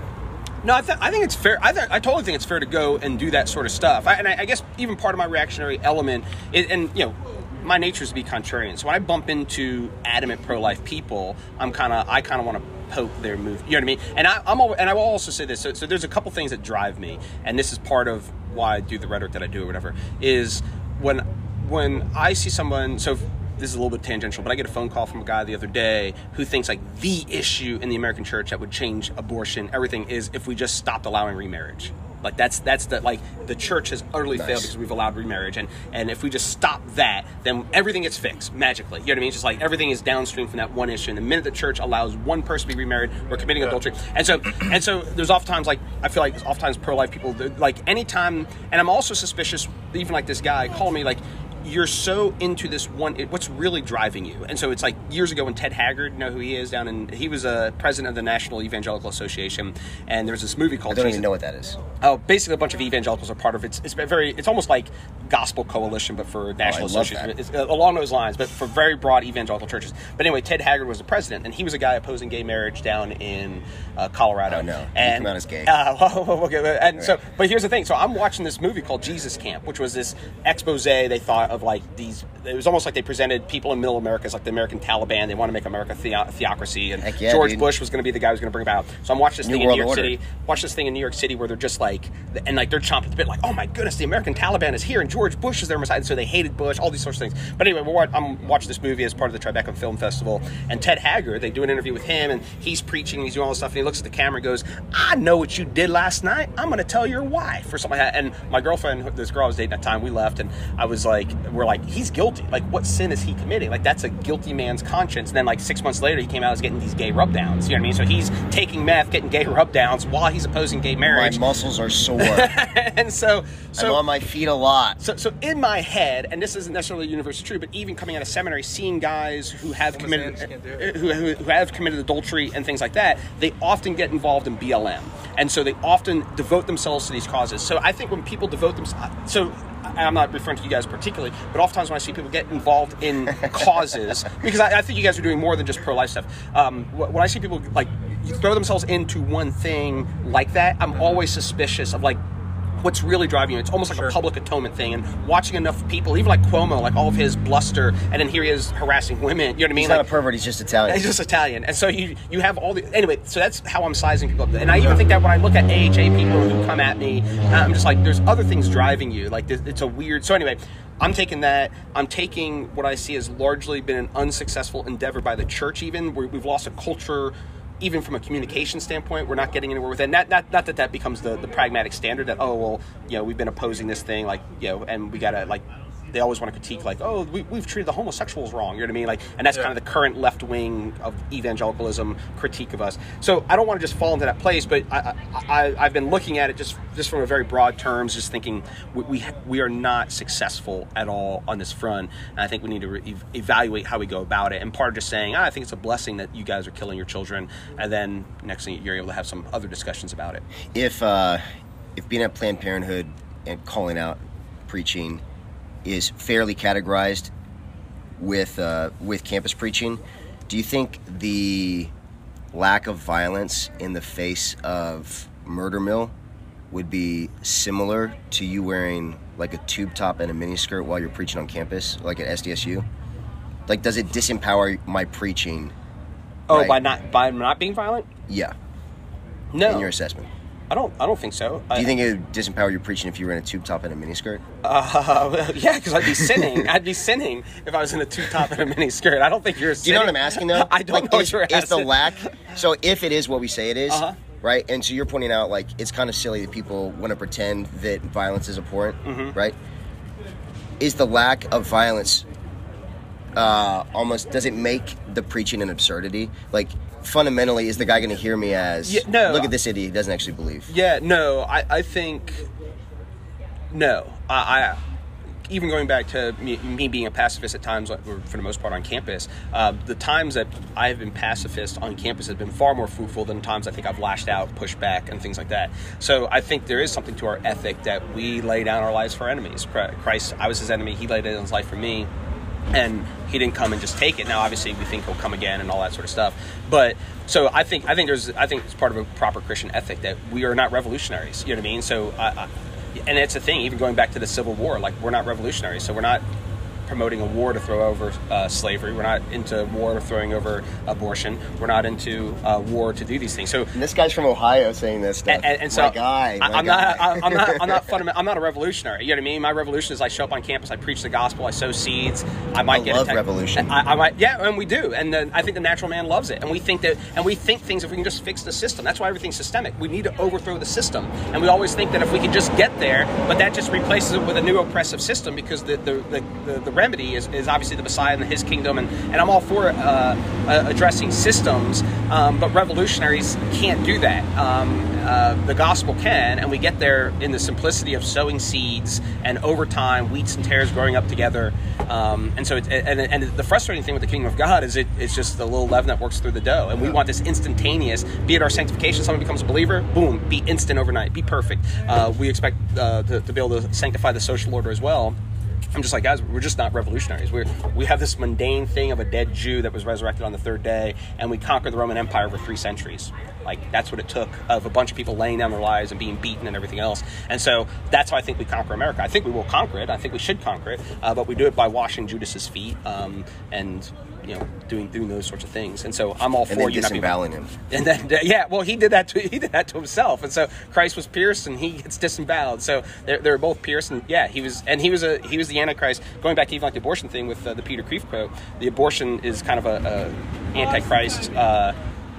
No, I, th- I think it's fair. I, th- I totally think it's fair to go and do that sort of stuff. I, and I, I guess even part of my reactionary element, is, and you know, my nature is to be contrarian. So when I bump into adamant pro-life people, I'm kind of, I kind of want to poke their move. You know what I mean? And I, I'm, al- and I will also say this. So, so there's a couple things that drive me, and this is part of why I do the rhetoric that I do or whatever. Is when when I see someone. So this is a little bit tangential, but I get a phone call from a guy the other day who thinks like the issue in the American church that would change abortion, everything is if we just stopped allowing remarriage. Like that's that's the like the church has utterly failed because we've allowed remarriage, and and if we just stop that, then everything gets fixed magically. You know what I mean? It's just like everything is downstream from that one issue. And the minute the church allows one person to be remarried, we're committing adultery. And so (clears throat) and so there's oftentimes like I feel like there's oftentimes pro life people like anytime, and I'm also suspicious even like this guy call me like you're so into this one it- what's really driving you and so it's like years ago when ted haggard you know who he is down in he was a president of the national evangelical association and there's this movie called I don't Jesus- even know what that is. Oh, basically, a bunch of evangelicals are part of it. It's, it's very, it's almost like gospel coalition, but for national Oh, association. It's uh, along those lines, but for very broad evangelical churches. But anyway, Ted Haggard was the president, and he was a guy opposing gay marriage down in uh, Colorado. Oh, no. He and came out as gay. (laughs) Uh, okay, and so, but here's the thing. So I'm watching this movie called Jesus Camp, which was this expose they thought of like these. It was almost like they presented people in Middle America as like the American Taliban. They want to make America theo- theocracy, and yeah, George dude. Bush was going to be the guy who was going to bring about. So I'm watching this New thing in New York Order. City watch this thing in New York City where they're just like, and like they're chomping at the bit, like, oh my goodness, the American Taliban is here and George Bush is their messiah. And so they hated Bush, all these sorts of things. But anyway, we're, I'm watching this movie as part of the Tribeca Film Festival, and Ted Haggard, they do an interview with him, and he's preaching, he's doing all this stuff, and he looks at the camera and goes, I know what you did last night. I'm going to tell your wife or something like that. And my girlfriend, this girl I was dating at the time, we left, and I was like, we're like, he's guilty. Like, what sin is he committing? Like, that's a guilty man's conscience. And then, like, six months later, he came out as getting these gay rub downs. You know what I mean? So he's taking meth, getting gay rub downs while he's opposing gay marriage. My muscles are sore. (laughs) and so, I'm on my feet a lot. so, so in my head, and this isn't necessarily universally true, but even coming out of seminary, seeing guys who have committed who, who, who have committed adultery and things like that, they often get involved in BLM, and so they often devote themselves to these causes. So I think when people devote themselves, so I'm not referring to you guys particularly, but oftentimes when I see people get involved in (laughs) causes, because I, I think you guys are doing more than just pro life stuff. Um, when I see people like throw themselves into one thing like that, I'm always suspicious of like what's really driving you. It's almost like a public atonement thing. And watching enough people, even like Cuomo, like all of his bluster, and then here he is harassing women. You know what I mean? He's like, not a pervert. He's just Italian. He's just Italian, and so you you have all the anyway. So that's how I'm sizing people up. And I even think that when I look at AHA people who come at me, I'm just like, there's other things driving you. Like it's a weird. So anyway. I'm taking that. I'm taking what I see as largely been an unsuccessful endeavor by the church. Even we've lost a culture, even from a communication standpoint, we're not getting anywhere with it. Not, not, not that that becomes the, the pragmatic standard that oh well, you know, we've been opposing this thing, like you know, and we gotta like they always want to critique like, oh, we, we've treated the homosexuals wrong. You know what I mean? Like, and that's Yeah. kind of the current left wing of evangelicalism critique of us. So I don't want to just fall into that place, but I, I, I, I've been looking at it just just from a very broad terms, just thinking we we, we are not successful at all on this front, and I think we need to re- evaluate how we go about it. And part of just saying, ah, I think it's a blessing that you guys are killing your children, and then next thing you're able to have some other discussions about it. if uh, if being at Planned Parenthood and calling out preaching is fairly categorized with uh, with campus preaching, do you think the lack of violence in the face of murder mill would be similar to you wearing like a tube top and a miniskirt while you're preaching on campus, like at SDSU? Like, does it disempower my preaching? Oh, right? by not by not being violent? yeah. No, In your assessment, I don't. I don't think so. do you think it would disempower your preaching if you were in a tube top and a miniskirt? Uh, (laughs) yeah, because I'd be sinning. I'd be sinning if I was in a tube top and a miniskirt. I don't think you're. Do you know what I'm asking though? (laughs) I don't like, know is, what you're asking. is the lack. So if it is what we say it is, Uh-huh. right? And so you're pointing out like it's kind of silly that people want to pretend that violence is abhorrent, Mm-hmm. right? Is the lack of violence uh, almost does it make the preaching an absurdity? Like fundamentally, is the guy going to hear me as Yeah, no. Look at this idiot. He doesn't actually believe. Yeah, no, I, I think no. I, I even going back to me, me being a pacifist at times, or for the most part on campus, uh, the times that I have been pacifist on campus have been far more fruitful than times I think I've lashed out, pushed back, and things like that. So I think there is something to our ethic that we lay down our lives for enemies. Christ, I was his enemy; he laid down his life for me and he didn't come and just take it. Now, obviously, we think he'll come again and all that sort of stuff. But so I think I think there's I think it's part of a proper Christian ethic that we are not revolutionaries. You know what I mean? So I, I, and it's a thing. Even going back to the Civil War, like we're not revolutionaries. So we're not promoting a war to throw over uh, slavery. We're not into war to throwing over abortion. We're not into uh, war to do these things. So And this guy's from Ohio saying this stuff. and, and, and so my guy, I, my I'm guy. not, I'm, I'm not, I'm not (laughs) fundament, I'm not a revolutionary. You know what I mean? My revolution is I show up on campus, I preach the gospel, I sow seeds. I might I get love attacked- revolution. I, I might, yeah, and we do, and then I think the natural man loves it, and we think that, and we think things if we can just fix the system. That's why everything's systemic. We need to overthrow the system, and we always think that if we can just get there, but that just replaces it with a new oppressive system because the the, the, the, the remedy is, is obviously the Messiah and His kingdom, and, and I'm all for uh, uh, addressing systems, um, but revolutionaries can't do that. Um, uh, the gospel can, and we get there in the simplicity of sowing seeds, and over time, wheats and tares growing up together. Um, and so, it, and, and the frustrating thing with the kingdom of God is it, it's just the little leaven that works through the dough, and we want this instantaneous. Be it our sanctification, someone becomes a believer, boom, be instant overnight, be perfect. Uh, we expect uh, to, to be able to sanctify the social order as well. I'm just like, guys, we're just not revolutionaries. We're, we have this mundane thing of a dead Jew that was resurrected on the third day, and we conquered the Roman Empire over three centuries. Like, that's what it took of a bunch of people laying down their lives and being beaten and everything else. And so that's how I think we conquer America. I think we will conquer it. I think we should conquer it, uh, but we do it by washing Judas's feet um, and, you know, doing doing those sorts of things. And so I'm all and for you not being disemboweling him. (laughs) and then, yeah, well, he did that. To, (laughs) he did that to himself, and so Christ was pierced, and he gets disemboweled. So they're, they're both pierced, and yeah, he was, and he was a he was the Antichrist. Going back to even like the abortion thing with uh, the Peter Kreeft quote, the abortion is kind of a, a Antichrist. Uh,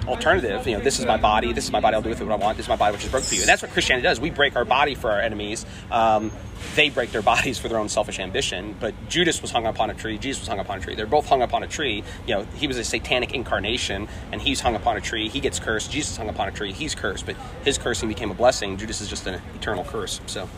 alternative you know this is my body this is my body i'll do with it what i want this is my body which is broken for you. And that's what christianity does. We break our body for our enemies. Um, they break their (laughs) bodies for their own selfish ambition. But judas was hung upon a tree jesus was hung upon a tree. They're both hung upon a tree. You know he was a satanic incarnation and he's hung upon a tree. He gets cursed. Jesus hung upon a tree. He's cursed. But his cursing became a blessing. Judas is just an eternal curse. So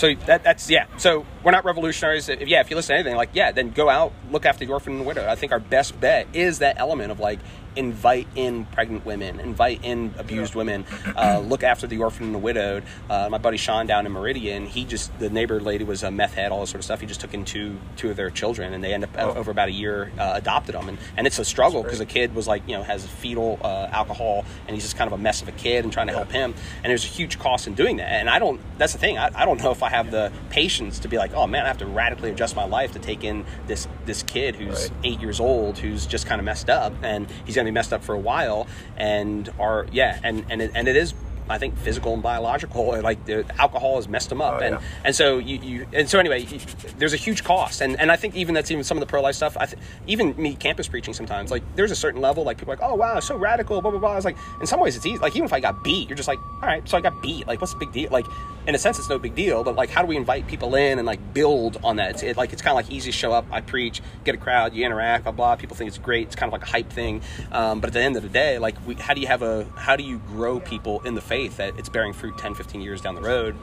so that, that's yeah. So we're not revolutionaries. If, yeah, if you listen to anything, like yeah, then go out, look after the orphan and the widow. I think our best bet is that element of like invite in pregnant women, invite in abused women, uh, (clears throat) look after the orphan and the widowed. Uh, my buddy Sean down in Meridian, he just the neighbor lady was a meth head, all this sort of stuff. He just took in two two of their children, and they end up uh, over about a year uh, adopted them, and and it's a struggle because the kid was like you know has fetal uh, alcohol, and he's just kind of a mess of a kid, and trying to help him, and there's a huge cost in doing that. And I don't. That's the thing. I, I don't know if I have the patience to be like, oh man, I have to radically adjust my life to take in this this kid who's eight years old, who's just kind of messed up, and he's gonna be messed up for a while, and are yeah, and and it, and it is I think physical and biological. Like the alcohol has messed them up, Oh, and yeah. and so you, you and so anyway, you, there's a huge cost, and and I think even that's even some of the pro life stuff. I th- even me campus preaching sometimes like there's a certain level like people are like oh wow so radical blah blah blah. I was like in some ways it's easy. Like even if I got beat, you're just like all right, so I got beat. Like what's the big deal? Like in a sense it's no big deal, but like how do we invite people in and like build on that? It's it, like it's kind of like easy to show up. I preach, get a crowd, you interact, blah blah. People think it's great. It's kind of like a hype thing. Um, but at the end of the day, like we, how do you have a how do you grow people in the faith that it's bearing fruit 10, 15 years down the road?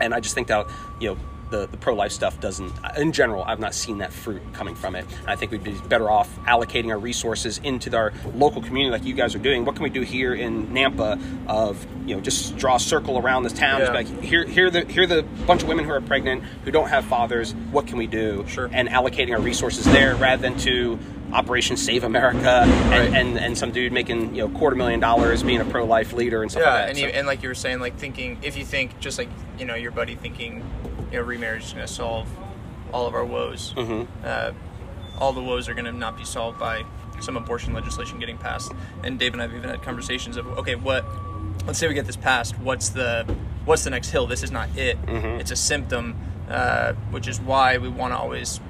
And I just think that you know the, the pro life stuff doesn't. In general, I've not seen that fruit coming from it. I think we'd be better off allocating our resources into our local community, like you guys are doing. What can we do here in Nampa? Of you know, just draw a circle around this town. Yeah. Like here, here, the here the bunch of women who are pregnant who don't have fathers. What can we do? Sure. And allocating our resources there rather than to Operation Save America and, Right. and, and some dude making you know quarter million dollars being a pro life leader and stuff yeah, like that. and, So- you, and like you were saying, like thinking if you think just like you know your buddy thinking, you know, remarriage is going to solve all of our woes. Mhm. Uh, all the woes are going to not be solved by some abortion legislation getting passed. And Dave and I have even had conversations of okay, what? Let's say we get this passed. What's the what's the next hill? This is not it. Mhm. It's a symptom, uh, which is why we want to always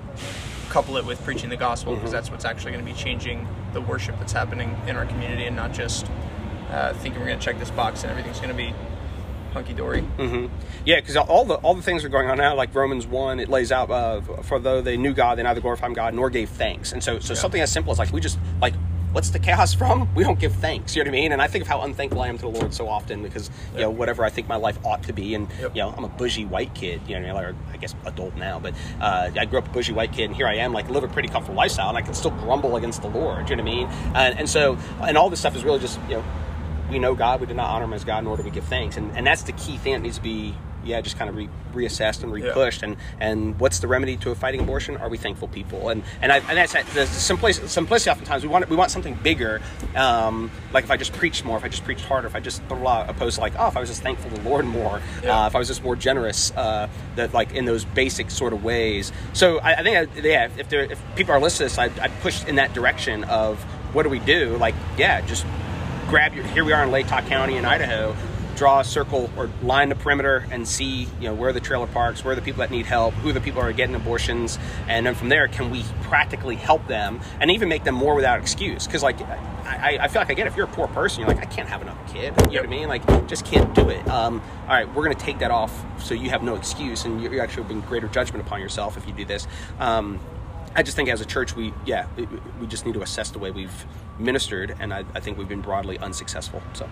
couple it with preaching the gospel because Mhm. that's what's actually going to be changing the worship that's happening in our community and not just uh, thinking we're going to check this box and everything's going to be hunky dory. hmm Yeah, because all the all the things are going on now, like Romans one, it lays out uh, for though they knew God, they neither glorified God nor gave thanks. And so, so Yeah. something as simple as like we just like what's the chaos from? We don't give thanks. You know what I mean? And I think of how unthankful I am to the Lord so often because you know whatever I think my life ought to be, and Yep. you know I'm a bougie white kid. You know, or I guess adult now, but uh, I grew up a bougie white kid, and here I am, like live a pretty comfortable lifestyle, and I can still grumble against the Lord. You know what I mean? And, and so, and all this stuff is really just you know we know God, we do not honor him as God, nor do we give thanks. And, and that's the key thing that needs to be, yeah, just kind of re- reassessed and Yeah. repushed. And, and what's the remedy to a fighting abortion? Are we thankful people? And and, I, and that's the, simplicity, simplicity. Oftentimes, we want we want something bigger. Um, like if I just preached more, if I just preached harder, if I just blah, blah, blah, opposed to like, oh, if I was just thankful to the Lord more, Yeah. uh, if I was just more generous, uh, that like in those basic sort of ways. So I, I think, uh, yeah, if there, if people are listening to this, I, I push in that direction of what do we do? Like, yeah, just grab your here we are in Lake Tahoe County in Idaho draw a circle or line the perimeter and see you know where the trailer parks where are the people that need help who the people are getting abortions and then from there can we practically help them and even make them more without excuse? Because like I, I feel like I get it. if you're a poor person you're like I can't have another kid. You know what I mean? Like just can't do it. Um, all right we're gonna take that off so you have no excuse and you're actually bring greater judgment upon yourself if you do this. Um, I just think as a church, we yeah, we just need to assess the way we've ministered, and I, I think we've been broadly unsuccessful. So,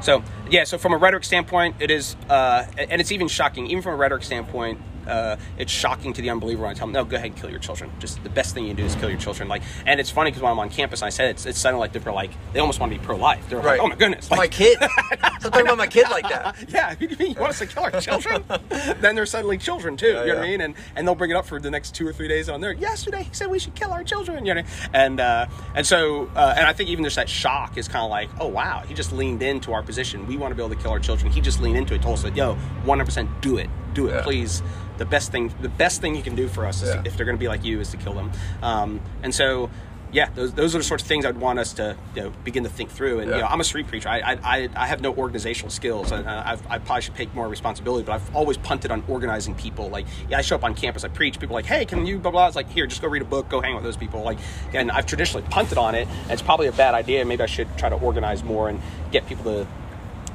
so yeah. So from a rhetoric standpoint, it is, uh, and it's even shocking. Even from a rhetoric standpoint, uh, it's shocking to the unbeliever when I tell them, "No, go ahead and kill your children. Just the best thing you can do is kill your children." Like, and it's funny because when I'm on campus, I said it's, it's sounding like they're like they almost want to be pro-life. They're Right. like, "Oh my goodness, my like, kid. (laughs) I'm talking about my kid like that. (laughs) yeah, you mean you want us to kill our children? (laughs) then they're suddenly children too. Yeah, you know what I mean? And and they'll bring it up for the next two or three days on there. Yesterday he said we should kill our children. You know, and uh, and so uh, and I think even just that shock is kind of like, oh wow, he just leaned into our position. We want to be able to kill our children. He just leaned into it. Told us that, yo, 100 percent do it, do it, Yeah. please. The best thing, the best thing you can do for us, is Yeah. if they're going to be like you, is to kill them. Um, and so. Yeah, those, those are the sorts of things I'd want us to you know, begin to think through. And you know, I'm a street preacher. I, I, I, have no organizational skills. I, I've, I probably should take more responsibility, but I've always punted on organizing people. Like, yeah, I show up on campus, I preach. People are like, hey, can you blah blah? It's like, here, just go read a book, go hang with those people. Like, and I've traditionally punted on it. And it's probably a bad idea. Maybe I should try to organize more and get people to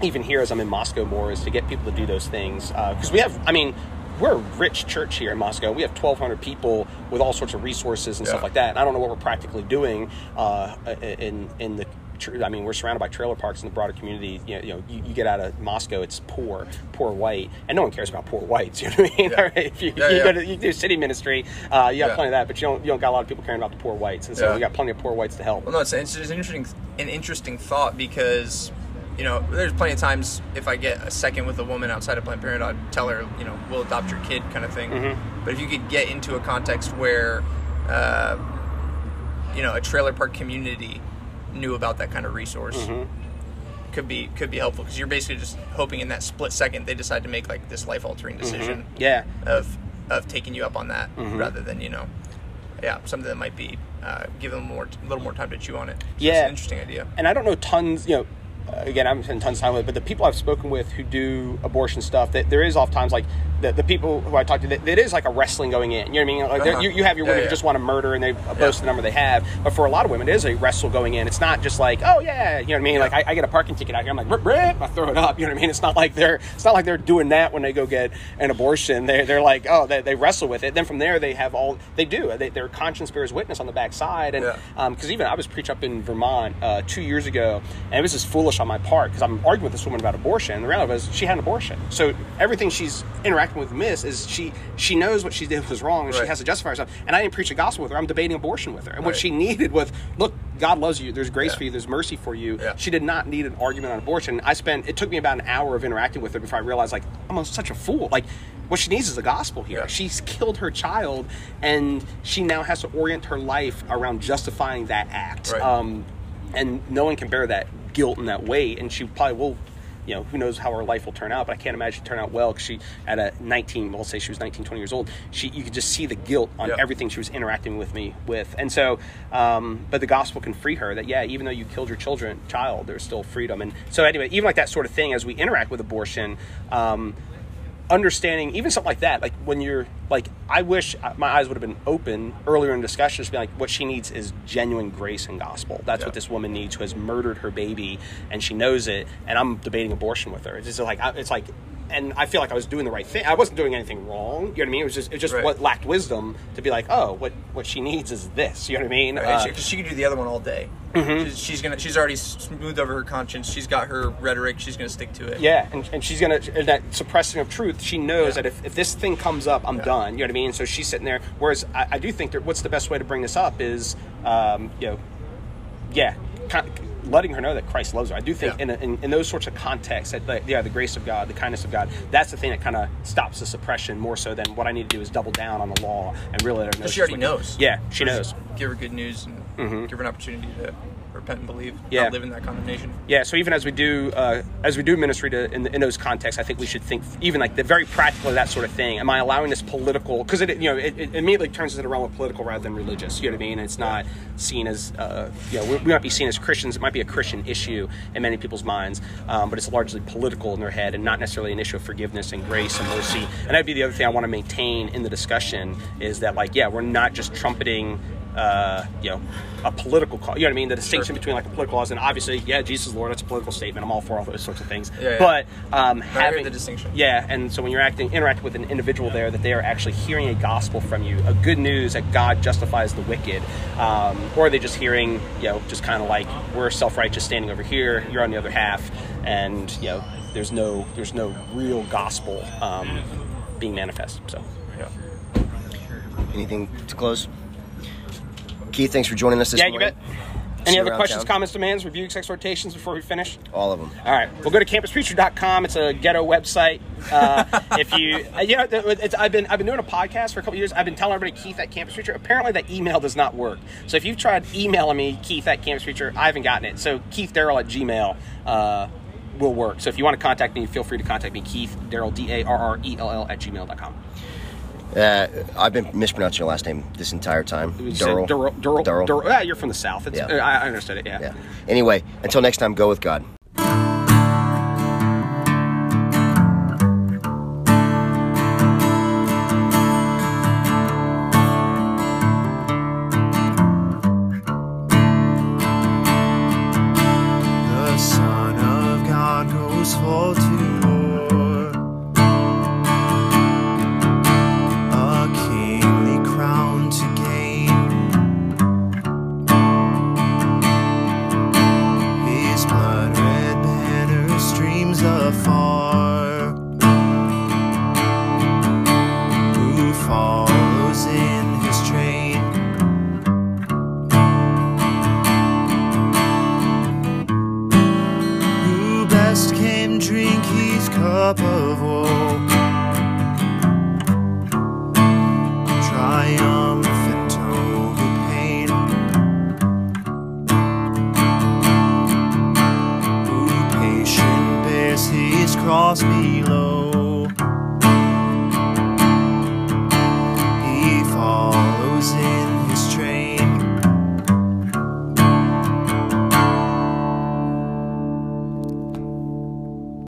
even here as I'm in Moscow more is to get people to do those things because we have. I mean. We're a rich church here in Moscow. We have 1,200 people with all sorts of resources and Yeah. stuff like that. And I don't know what we're practically doing uh, in in the I mean, we're surrounded by trailer parks in the broader community. You know, you, know, you, you get out of Moscow, it's poor, poor white, and no one cares about poor whites. (laughs) You know what I mean? Yeah. (laughs) if you, Yeah, you go to you do city ministry, uh, you got Yeah. plenty of that, but you don't you don't got a lot of people caring about the poor whites, and so we got plenty of poor whites to help. Well, no, it's, it's an interesting, an interesting thought because, you know, there's plenty of times if I get a second with a woman outside of Planned Parenthood, I'd tell her, you know, we'll adopt your kid kind of thing. Mhm. But if you could get into a context where, uh, you know, a trailer park community knew about that kind of resource. Mhm. Could be could be helpful because you're basically just hoping in that split second they decide to make like this life altering decision Mhm. Yeah. of of taking you up on that Mhm. rather than you know yeah something that might be uh, give them more a little more time to chew on it. So Yeah. it's an interesting idea. and I don't know tons, you know, again, I'm spending tons of time with, but the people I've spoken with who do abortion stuff, that there is oftentimes like the, the people who I talk to, that it is like a wrestling going in. You know what I mean? Like Uh-huh. you, you have your Yeah, women yeah. who just want to murder and they boast the number they have, but for a lot of women, it is a wrestle going in. It's not just like, oh yeah, you know what I mean? Like I, I get a parking ticket out here, I'm like, rip, rip, I throw it up. You know what I mean? It's not like they're it's not like they're doing that when they go get an abortion. They they're like, oh, they, they wrestle with it. Then from there, they have all they do. They, their conscience bears witness on the backside, and because even I was preach up in Vermont uh, two years ago, and it was just foolish on my part because I'm arguing with this woman about abortion. And the reality was she had an abortion, so everything she's interacting with Miss is she she knows what she (laughs) did was wrong, and she has to justify herself. And I didn't preach the gospel with her. I'm debating abortion with her, and what she needed was look. God loves you. There's grace Yeah. for you. There's mercy for you. Yeah. She did not need an argument on abortion. I spent. It took me about an hour of interacting with her before I realized, like, I'm such a fool. Like, what she needs is the gospel here. Yeah. She's killed her child, and she now has to orient her life around justifying that act. Right. Um, and no one can bear that guilt and that weight. And she probably will. You know, who knows how her life will turn out, but I can't imagine it turn out well because she, at a 19, well, say she was 19, 20 years old, she, you could just see the guilt on Yeah. everything she was interacting with me with. And so, um, but the gospel can free her that, yeah, even though you killed your children, child, there's still freedom. And so, anyway, even like that sort of thing, as we interact with abortion, um, understanding even something like that like when you're like i wish uh, my eyes would have been open earlier in discussions to be like what she needs is genuine grace and gospel that's Yeah. what this woman needs who has murdered her baby and she knows it and i'm debating abortion with her it's just like it's like and i feel like i was doing the right thing i wasn't doing anything wrong you know what i mean it was just it was just Right. what lacked wisdom to be like oh what what she needs is this you know what i mean Right, Uh, she, she could do the other one all day. Mhm. She's, she's gonna. She's already smoothed over her conscience. She's got her rhetoric. She's gonna stick to it. Yeah, and, and she's gonna and that suppressing of truth. She knows that if, if this thing comes up, I'm done. You know what I mean? So she's sitting there. Whereas I, I do think that what's the best way to bring this up is, um, you know, yeah, letting her know that Christ loves her. I do think in, in in those sorts of contexts, that yeah, the grace of God, the kindness of God, that's the thing that kind of stops the suppression more so than what I need to do is double down on the law and really let her know. She already knows. Yeah, she knows. Give her good news and Mhm. give her an opportunity to repent and believe. Yeah. Live in that condemnation. Yeah, so even as we do uh, as we do ministry to, in, in those contexts, I think we should think even like the very practical of that sort of thing. Am I allowing this political? Because it you know it, it immediately turns into the realm of political rather than religious. You know what I mean? It's not seen as uh, you know we, we might be seen as Christians. It might be a Christian issue in many people's minds, um, but it's largely political in their head and not necessarily an issue of forgiveness and grace and mercy. And that'd be the other thing I want to maintain in the discussion is that like yeah we're not just trumpeting uh, you know, a political cause. You know what I mean? The distinction between like a political cause and obviously, yeah, Jesus is Lord. That's a political statement. I'm all for all those sorts of things. Yeah, yeah. But um, having the distinction. yeah, and so when you're acting interacting with an individual there, that they are actually hearing a gospel from you, a good news that God justifies the wicked, um, or are they just hearing, you know, just kind of like we're self-righteous standing over here, you're on the other half, and you know, there's no there's no real gospel um, being manifest. So yeah. Anything to close? Keith, thanks for joining us this yeah, you morning. bet. See Any other questions, town. comments, demands, reviews, exhortations before we finish? All of them. All right, we'll go to campuspreacher.com. It's a ghetto website. Uh, (laughs) if you, uh, you know, it's, I've been I've been doing a podcast for a couple years. I've been telling everybody Keith at Campus Preacher. Apparently, that email does not work. So if you've tried emailing me Keith at Campus Preacher, I haven't gotten it. So Keith Darrell at Gmail. Uh, will work. So if you want to contact me, feel free to contact me, Keith Darrell, D A R R E L L, at gmail.com. Uh, I've been mispronouncing your last name this entire time. You Durrell. Durrell. Durrell. Durrell. Durrell. Yeah, you're from the South. It's, Yeah. uh, I I understood it, yeah. Yeah. Anyway, until next time, go with God.